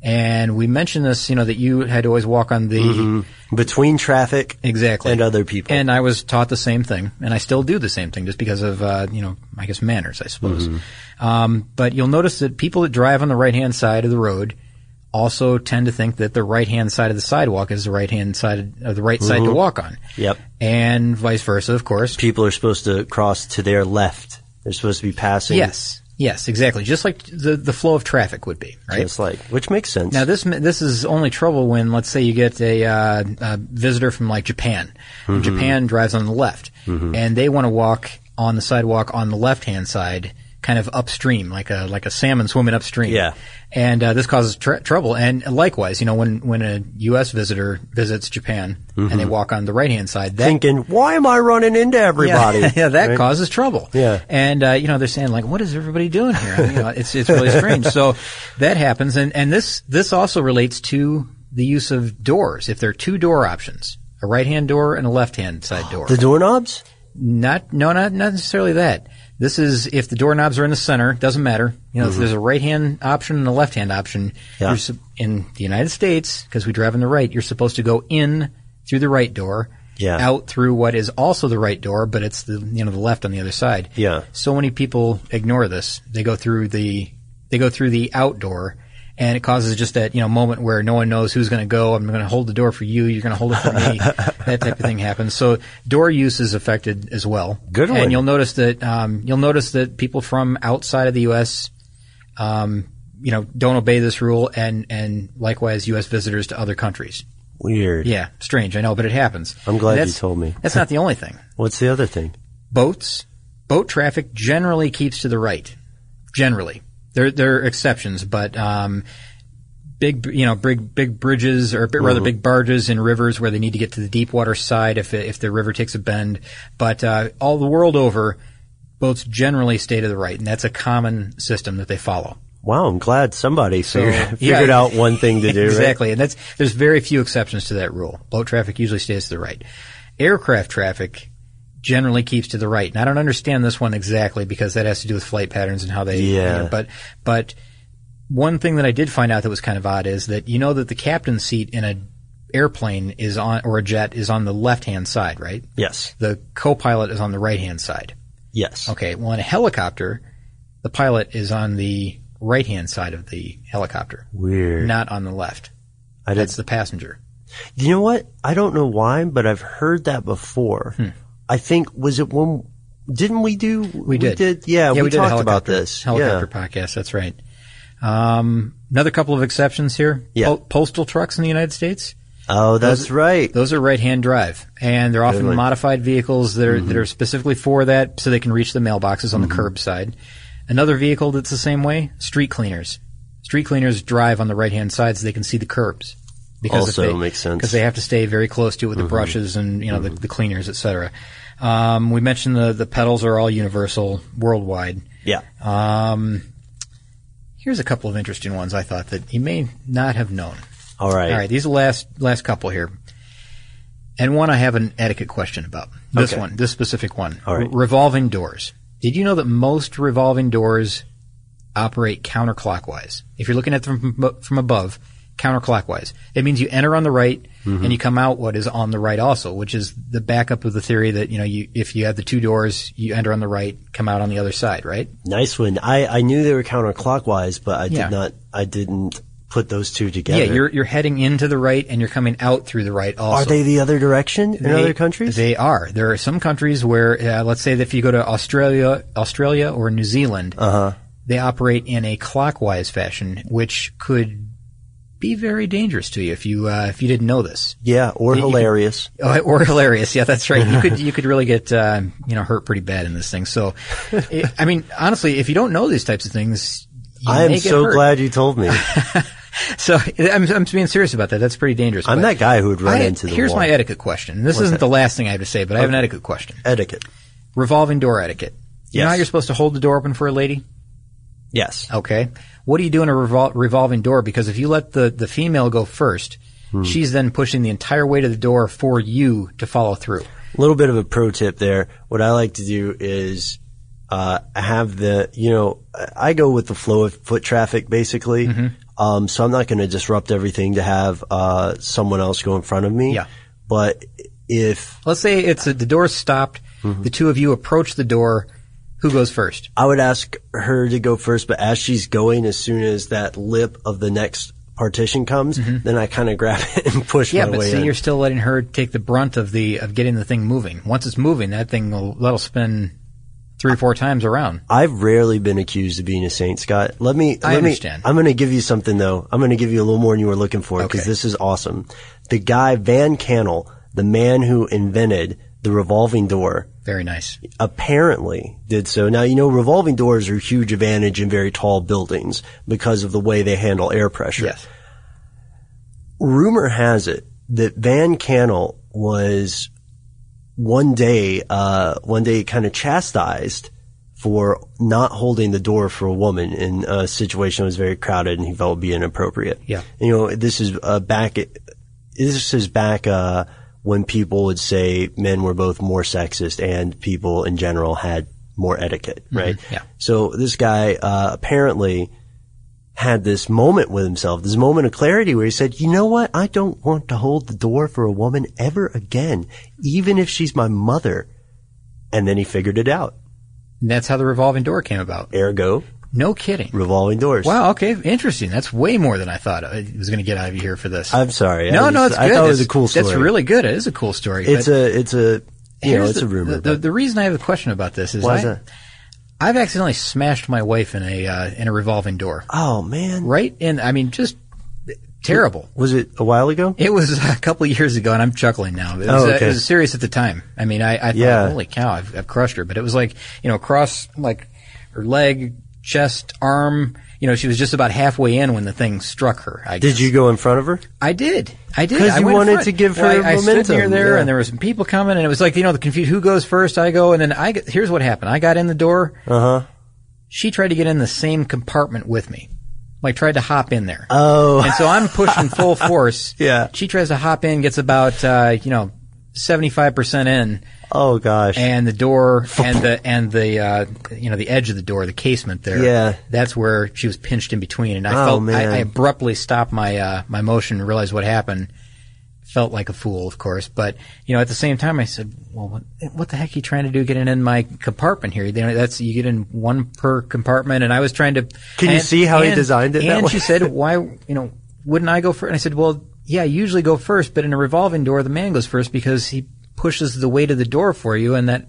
Speaker 5: And we mentioned this, you know, that you had to always walk on the
Speaker 4: Between traffic
Speaker 5: exactly
Speaker 4: and other people.
Speaker 5: And I was taught the same thing, and I still do the same thing, just because of uh, you know, I guess manners, I suppose.
Speaker 4: Mm-hmm.
Speaker 5: Um, but you'll notice that people that drive on the right hand side of the road also tend to think that the right hand side of the sidewalk is the right hand side of the right side to walk on,
Speaker 4: Yep.
Speaker 5: and vice versa, of course.
Speaker 4: People are supposed to cross to their left. They're supposed to be passing.
Speaker 5: Yes, yes, exactly, just like the the flow of traffic would be, right?
Speaker 4: Just like, which makes sense.
Speaker 5: Now this this is only trouble when let's say you get a, uh, a visitor from like Japan.
Speaker 4: Mm-hmm.
Speaker 5: Japan drives on the left, and they want to walk on the sidewalk on the left hand side, kind of upstream, like a like a salmon swimming upstream.
Speaker 4: Yeah.
Speaker 5: And uh, this causes tr- trouble. And likewise, you know, when when a U.S. visitor visits Japan and they walk on the right hand side, that
Speaker 4: Thinking, why am I running into everybody?
Speaker 5: yeah, yeah, that
Speaker 4: Right?
Speaker 5: causes trouble.
Speaker 4: Yeah.
Speaker 5: and uh, you know they're saying like, "What is everybody doing here?" I mean, you know, it's it's really strange. So that happens, and and this this also relates to the use of doors. If there are two door options, a right hand door and a left hand side door,
Speaker 4: The doorknobs?
Speaker 5: not no, not not necessarily that. This is if the doorknobs are in the center, doesn't matter. You know, if there's a right hand option and a left hand option,
Speaker 4: Yeah.
Speaker 5: sup- in the United States because we drive on the right, you're supposed to go in through the right door
Speaker 4: Yeah.
Speaker 5: out through what is also the right door, but it's the you know the left on the other side.
Speaker 4: Yeah.
Speaker 5: So many people ignore this. They go through the they go through the outdoor, and it causes just that you know moment where no one knows who's going to go. I'm going to hold the door for you. You're going to hold it for me. that type of thing happens. So door use is affected as well.
Speaker 4: Good one.
Speaker 5: And you'll notice that um, you'll notice that people from outside of the U.S. Um, you know, don't obey this rule, and and likewise U.S. visitors to other countries.
Speaker 4: Weird.
Speaker 5: Yeah, strange, I know, but it happens.
Speaker 4: I'm glad you told me.
Speaker 5: That's not the only thing.
Speaker 4: What's the other thing?
Speaker 5: Boats, boat traffic generally keeps to the right. Generally, there there are exceptions, but um, big you know big big bridges or bit- rather big barges in rivers where they need to get to the deep water side if if the river takes a bend. But uh, all the world over, boats generally stay to the right, and that's a common system that they follow.
Speaker 4: Wow, I'm glad somebody figured,
Speaker 5: yeah.
Speaker 4: figured out one thing to do. right?
Speaker 5: exactly, and that's there's very few exceptions to that rule. Boat traffic usually stays to the right. Aircraft traffic generally keeps to the right, and I don't understand this one exactly because that has to do with flight patterns and how they.
Speaker 4: Yeah.
Speaker 5: you know, but but one thing that I did find out that was kind of odd is that you know that the captain's seat in a airplane is on or a jet is on the left hand side, right?
Speaker 4: Yes.
Speaker 5: The co-pilot is on the right hand side.
Speaker 4: Yes.
Speaker 5: Okay. Well, in a helicopter, the pilot is on the right hand side of the helicopter,
Speaker 4: Weird.
Speaker 5: not on the left.
Speaker 4: I.
Speaker 5: That's the passenger.
Speaker 4: You know what? I don't know why, but I've heard that before. Hmm. I think was it when didn't we do? We,
Speaker 5: did.
Speaker 4: Yeah, we,
Speaker 5: did a
Speaker 4: talked about this.
Speaker 5: helicopter
Speaker 4: yeah.
Speaker 5: podcast. That's right. Um, another couple of exceptions here.
Speaker 4: Yeah.
Speaker 5: Po- postal trucks in the United States.
Speaker 4: Oh, that's right.
Speaker 5: Those are right-hand drive, and they're often
Speaker 4: one. Mm-hmm.
Speaker 5: modified vehicles that are that are specifically for that, so they can reach the mailboxes on the curbside. Another vehicle that's the same way: street cleaners. Street cleaners drive on the right-hand side, so they can see the curbs. Because
Speaker 4: Also
Speaker 5: they,
Speaker 4: makes sense. Mm-hmm.
Speaker 5: because they have to stay very close to it with the brushes and you know the, the cleaners, etc. Um, we mentioned the the pedals are all universal worldwide.
Speaker 4: Yeah.
Speaker 5: Um, here's a couple of interesting ones I thought that you may not have known.
Speaker 4: All right.
Speaker 5: All right, these are the last last couple here, and one I have an etiquette question about. This
Speaker 4: Okay.
Speaker 5: one, this specific one,
Speaker 4: All right.
Speaker 5: Re- revolving doors. Did you know that most revolving doors operate counterclockwise? If you're looking at them from, from above, counterclockwise. It means you enter on the right
Speaker 4: Mm-hmm.
Speaker 5: and you come out what is on the right also, which is the backup of the theory that, you know, you, if you have the two doors, you enter on the right, come out on the other side, right?
Speaker 4: Nice one. I, I knew they were counterclockwise, but I
Speaker 5: Yeah.
Speaker 4: did not. I didn't put those two together.
Speaker 5: Yeah, you're, you're heading into the right and you're coming out through the right also.
Speaker 4: Are they the other direction in
Speaker 5: They-
Speaker 4: other countries?
Speaker 5: They are. There are some countries where, uh, let's say that if you go to Australia, Australia or New Zealand,
Speaker 4: uh-huh.
Speaker 5: they operate in a clockwise fashion, which could be very dangerous to you if you uh, if you didn't know this.
Speaker 4: Yeah, or
Speaker 5: You- you-
Speaker 4: hilarious.
Speaker 5: Oh, or hilarious. Yeah, that's right. You could you could really get uh, you know hurt pretty bad in this thing. So, it, I mean, honestly, if you don't know these types of things,
Speaker 4: I am so
Speaker 5: hurt.
Speaker 4: glad you told me.
Speaker 5: So I'm I'm being serious about that. That's pretty dangerous.
Speaker 4: I'm that guy who would run
Speaker 5: I-
Speaker 4: into the
Speaker 5: Here's
Speaker 4: wall.
Speaker 5: my etiquette question. This isn't
Speaker 4: that?
Speaker 5: the last thing I have to say, but I have an etiquette question.
Speaker 4: Etiquette.
Speaker 5: Revolving door etiquette. You know how you're supposed to hold the door open for a lady?
Speaker 4: Yes.
Speaker 5: Okay. What do you do in a revol- revolving door? Because if you let the, the female go first,
Speaker 4: Hmm.
Speaker 5: she's then pushing the entire way to the door for you to follow through.
Speaker 4: A little bit of a pro tip there. What I like to do is uh, have the, you know, I go with the flow of foot traffic basically.
Speaker 5: Mm-hmm.
Speaker 4: Um, so I'm not going to disrupt everything to have uh, someone else go in front of me.
Speaker 5: Yeah.
Speaker 4: But if
Speaker 5: Let's say it's a, the door's stopped.
Speaker 4: Mm-hmm.
Speaker 5: The two of you approach the door. Who goes first?
Speaker 4: I would ask her to go first, but as she's going, as soon as that lip of the next partition comes, then I kind of grab it and push
Speaker 5: Mm-hmm. Yeah, but see,
Speaker 4: in.
Speaker 5: you're still letting her take the brunt of the of getting the thing moving. Once it's moving, that thing will that'll spin three or four times around.
Speaker 4: I've rarely been accused of being a saint, Scott. Let me.
Speaker 5: I
Speaker 4: let
Speaker 5: understand.
Speaker 4: Me, I'm going to give you something though. I'm going to give you a little more than you were looking for because
Speaker 5: Okay.
Speaker 4: this is awesome. The guy Van Kannel, the man who invented the revolving door,
Speaker 5: Very nice.
Speaker 4: apparently did so. Now you know revolving doors are a huge advantage in very tall buildings because of the way they handle air pressure.
Speaker 5: Yes.
Speaker 4: rumor has it that Van Kannel was one day, uh, one day kind of chastised for not holding the door for a woman in a situation that was very crowded and he felt would be inappropriate.
Speaker 5: Yeah.
Speaker 4: You know, this is uh, back, this is back, uh, when people would say men were both more sexist and people in general had more etiquette, right?
Speaker 5: Mm-hmm. yeah.
Speaker 4: So this guy, uh, apparently had this moment with himself, this moment of clarity where he said, you know what? I don't want to hold the door for a woman ever again, even if she's my mother. And then he figured it out.
Speaker 5: And that's how the revolving door came about.
Speaker 4: Ergo,
Speaker 5: No kidding.
Speaker 4: revolving doors.
Speaker 5: Wow. Okay. Interesting. That's way more than I thought I was going to get out of you here for this.
Speaker 4: I'm sorry.
Speaker 5: no,
Speaker 4: I
Speaker 5: no,
Speaker 4: just-
Speaker 5: it's good.
Speaker 4: I thought it was a cool story.
Speaker 5: That's really good. It is a cool story.
Speaker 4: It's a, it's a, you know, it's
Speaker 5: the,
Speaker 4: a rumor.
Speaker 5: The, the, the reason I have a question about this is
Speaker 4: why
Speaker 5: I,
Speaker 4: is that?
Speaker 5: I've accidentally smashed my wife in a uh, in a revolving door.
Speaker 4: Oh man.
Speaker 5: Right in. I mean, just terrible.
Speaker 4: Was it a while ago?
Speaker 5: It was a couple of years ago, and I'm chuckling now. It was,
Speaker 4: Oh,
Speaker 5: uh,
Speaker 4: okay.
Speaker 5: it was serious at the time. I mean, I, I thought,
Speaker 4: Yeah.
Speaker 5: holy cow, I've, I've crushed her. But it was like, you know, across like her leg, chest, arm. You know, she was just about halfway in when the thing struck her. I
Speaker 4: Did you go in front of her?
Speaker 5: I did. I did.
Speaker 4: 'Cause
Speaker 5: I
Speaker 4: you wanted to give her
Speaker 5: Well, I, I stood
Speaker 4: momentum,
Speaker 5: near there,
Speaker 4: yeah.
Speaker 5: and there were some people coming, and it was like you know the confusion. Who goes first? I go, and then I. Get, here's what happened. I got in the door.
Speaker 4: Uh huh.
Speaker 5: She tried to get in the same compartment with me, like tried to hop in there.
Speaker 4: Oh.
Speaker 5: And so I'm pushing full force.
Speaker 4: Yeah.
Speaker 5: She tries to hop in, gets about uh, you know seventy five percent in,
Speaker 4: Oh gosh.
Speaker 5: and the door and the and the uh, you know the edge of the door, the casement there.
Speaker 4: Yeah.
Speaker 5: That's where she was pinched in between, and I
Speaker 4: Oh,
Speaker 5: felt. I, I abruptly stopped my uh, my motion and realized what happened. Felt like a fool, of course, but you know at the same time I said, "Well, what, what the heck are you trying to do getting in my compartment here? You know, that's you get in one per compartment." And I was trying to.
Speaker 4: Can you see how he designed it that
Speaker 5: And
Speaker 4: way?
Speaker 5: she said, "Why, you know, wouldn't I go first? And I said, "Well, yeah, usually go first, but in a revolving door, the man goes first because he pushes the weight of the door for you, and that."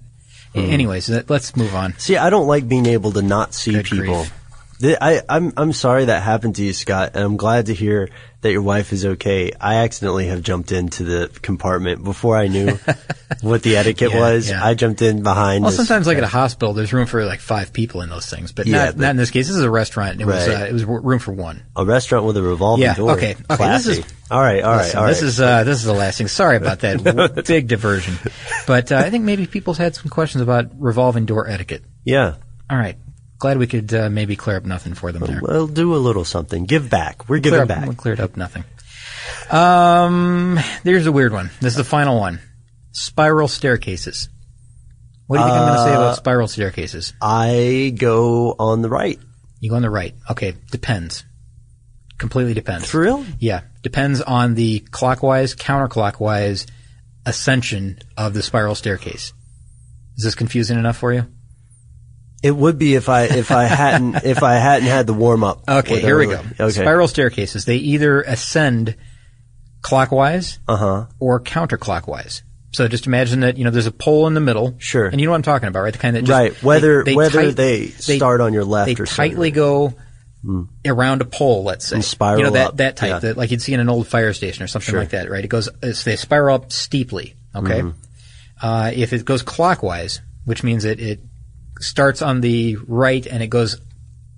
Speaker 4: Hmm.
Speaker 5: Anyways, that, let's move on.
Speaker 4: See, I don't like being able to not see
Speaker 5: Good
Speaker 4: people.
Speaker 5: grief.
Speaker 4: I, I'm I'm sorry that happened to you, Scott, and I'm glad to hear that your wife is okay. I accidentally have jumped into the compartment before I knew what the etiquette
Speaker 5: Yeah,
Speaker 4: was.
Speaker 5: yeah.
Speaker 4: I jumped in behind.
Speaker 5: Well, sometimes, like at a hospital, there's room for like five people in those things, but
Speaker 4: Yeah,
Speaker 5: not,
Speaker 4: but-
Speaker 5: not in this case. This is a restaurant. It was uh, it was room for one.
Speaker 4: a restaurant with a revolving
Speaker 5: Yeah,
Speaker 4: door.
Speaker 5: okay, okay, this is-
Speaker 4: all right, all right,
Speaker 5: Listen,
Speaker 4: all right.
Speaker 5: This is uh, this is the last thing. Sorry about that big diversion, but uh, I think maybe people's had some questions about revolving door etiquette.
Speaker 4: yeah.
Speaker 5: All right, glad we could uh, maybe clear up nothing for them there.
Speaker 4: We'll do a little something. Give back. We're
Speaker 5: Clear
Speaker 4: giving
Speaker 5: up,
Speaker 4: back.
Speaker 5: we cleared up nothing. Um, there's a weird one. This is the final one. Spiral staircases. What do you think I'm going to say
Speaker 4: Uh,
Speaker 5: about spiral staircases?
Speaker 4: I go on the right.
Speaker 5: You go on the right. Okay, depends. Completely depends.
Speaker 4: For real?
Speaker 5: Yeah, depends on the clockwise, counterclockwise ascension of the spiral staircase. Is this confusing enough for you?
Speaker 4: It would be if I if I hadn't if I hadn't had the warm up.
Speaker 5: Okay, here we go.
Speaker 4: Okay.
Speaker 5: Spiral staircases, they either ascend clockwise
Speaker 4: Uh huh.
Speaker 5: or counterclockwise. So just imagine that, you know, there's a pole in the middle.
Speaker 4: Sure.
Speaker 5: And you know what I'm talking about, right? The kind that just,
Speaker 4: Right. Whether
Speaker 5: they- they
Speaker 4: whether
Speaker 5: tight-
Speaker 4: they start on your left
Speaker 5: they
Speaker 4: or
Speaker 5: tightly go around a pole, let's say.
Speaker 4: And spiral
Speaker 5: you know, that,
Speaker 4: up,
Speaker 5: that type,
Speaker 4: yeah.
Speaker 5: that, like you'd see in an old fire station or something like that, right? It goes, they spiral up steeply, okay?
Speaker 4: Mm-hmm.
Speaker 5: Uh, if it goes clockwise, which means it, it starts on the right and it goes,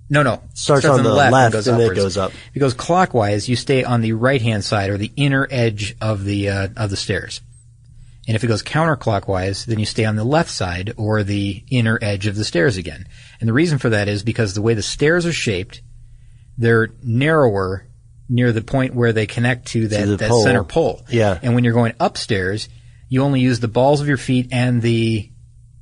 Speaker 5: no, no.
Speaker 4: Starts on the left
Speaker 5: and goes
Speaker 4: and it goes up.
Speaker 5: If it goes clockwise, you stay on the right hand side or the inner edge of the, uh, of the stairs. And if it goes counterclockwise, then you stay on the left side or the inner edge of the stairs again. And the reason for that is because the way the stairs are shaped, they're narrower near the point where they connect to that,
Speaker 4: the
Speaker 5: that
Speaker 4: pole.
Speaker 5: center pole.
Speaker 4: Yeah.
Speaker 5: And when you're going upstairs, you only use the balls of your feet and the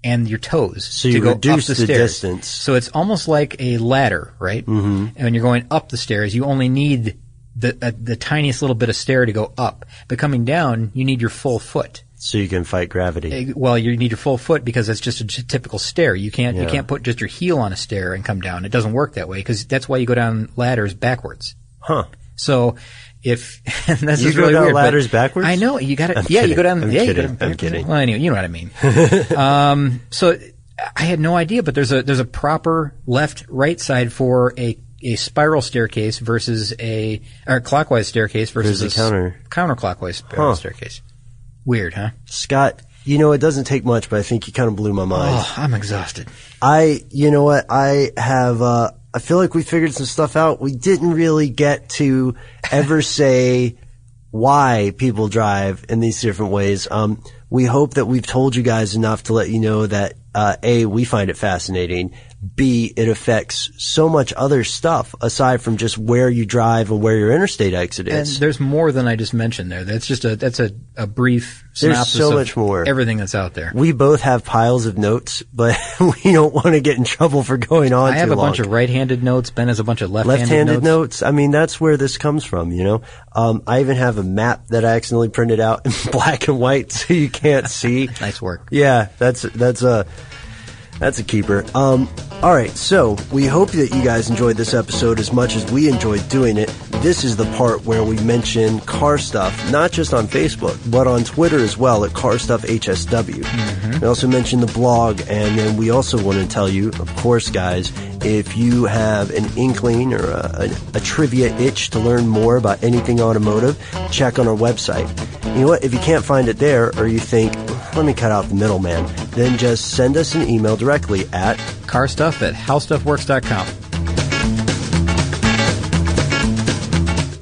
Speaker 5: and your toes
Speaker 4: So
Speaker 5: to
Speaker 4: you
Speaker 5: go
Speaker 4: reduce
Speaker 5: up the,
Speaker 4: the distance.
Speaker 5: So it's almost like a ladder, right? Mm-hmm. And when you're going up the stairs, you only need the uh, the tiniest little bit of stair to go up. But coming down, you need your full foot.
Speaker 4: so you can fight gravity.
Speaker 5: Eh, Well, you need your full foot because that's just a t- typical stair. You can't you can't put just your heel on a stair and come down. It doesn't work that way because that's why you go down ladders backwards.
Speaker 4: Huh.
Speaker 5: So if and this
Speaker 4: You
Speaker 5: is
Speaker 4: go
Speaker 5: really
Speaker 4: down
Speaker 5: weird,
Speaker 4: ladders backwards?
Speaker 5: I know you got to. Yeah, you go
Speaker 4: kidding.
Speaker 5: down.
Speaker 4: I'm
Speaker 5: yeah,
Speaker 4: kidding.
Speaker 5: you go down.
Speaker 4: I'm kidding.
Speaker 5: Well, anyway, you know what I mean. um, so I had no idea, but there's a there's a proper left right side for a a spiral staircase versus a or clockwise staircase versus
Speaker 4: Versus a counter.
Speaker 5: counterclockwise spiral
Speaker 4: Huh.
Speaker 5: staircase. Weird, huh?
Speaker 4: Scott, you know, it doesn't take much, but I think you kind of blew my mind.
Speaker 5: Oh, I'm exhausted.
Speaker 4: I, you know what, I have, uh, I feel like we figured some stuff out. We didn't really get to ever say why people drive in these different ways. Um, we hope that we've told you guys enough to let you know that, uh, A, we find it fascinating. B, it affects so much other stuff aside from just where you drive and where your interstate exit
Speaker 5: And
Speaker 4: is.
Speaker 5: there's more than I just mentioned there. That's just a that's a, a brief
Speaker 4: There's so
Speaker 5: of
Speaker 4: much more.
Speaker 5: everything that's out there.
Speaker 4: we both have piles of notes, but we don't want to get in trouble for going on
Speaker 5: I have a bunch of right-handed notes. Ben has a bunch of left-handed,
Speaker 4: left-handed
Speaker 5: notes.
Speaker 4: notes. I mean, that's where this comes from, you know. Um, I even have a map that I accidentally printed out in black and white, so you can't see.
Speaker 5: Nice work.
Speaker 4: Yeah, that's that's a that's a keeper. Um, all right, so we hope that you guys enjoyed this episode as much as we enjoyed doing it. This is the part where we mention car stuff, not just on Facebook, but on Twitter as well at Car Stuff HSW. Mm-hmm. We also mention the blog, and then we also want to tell you, of course, guys, if you have an inkling or a, a, a trivia itch to learn more about anything automotive, check on our website. You know what? If you can't find it there, or you think, let me cut out the middleman, then just send us an email directly at
Speaker 5: Car stuff at howstuffworks.com.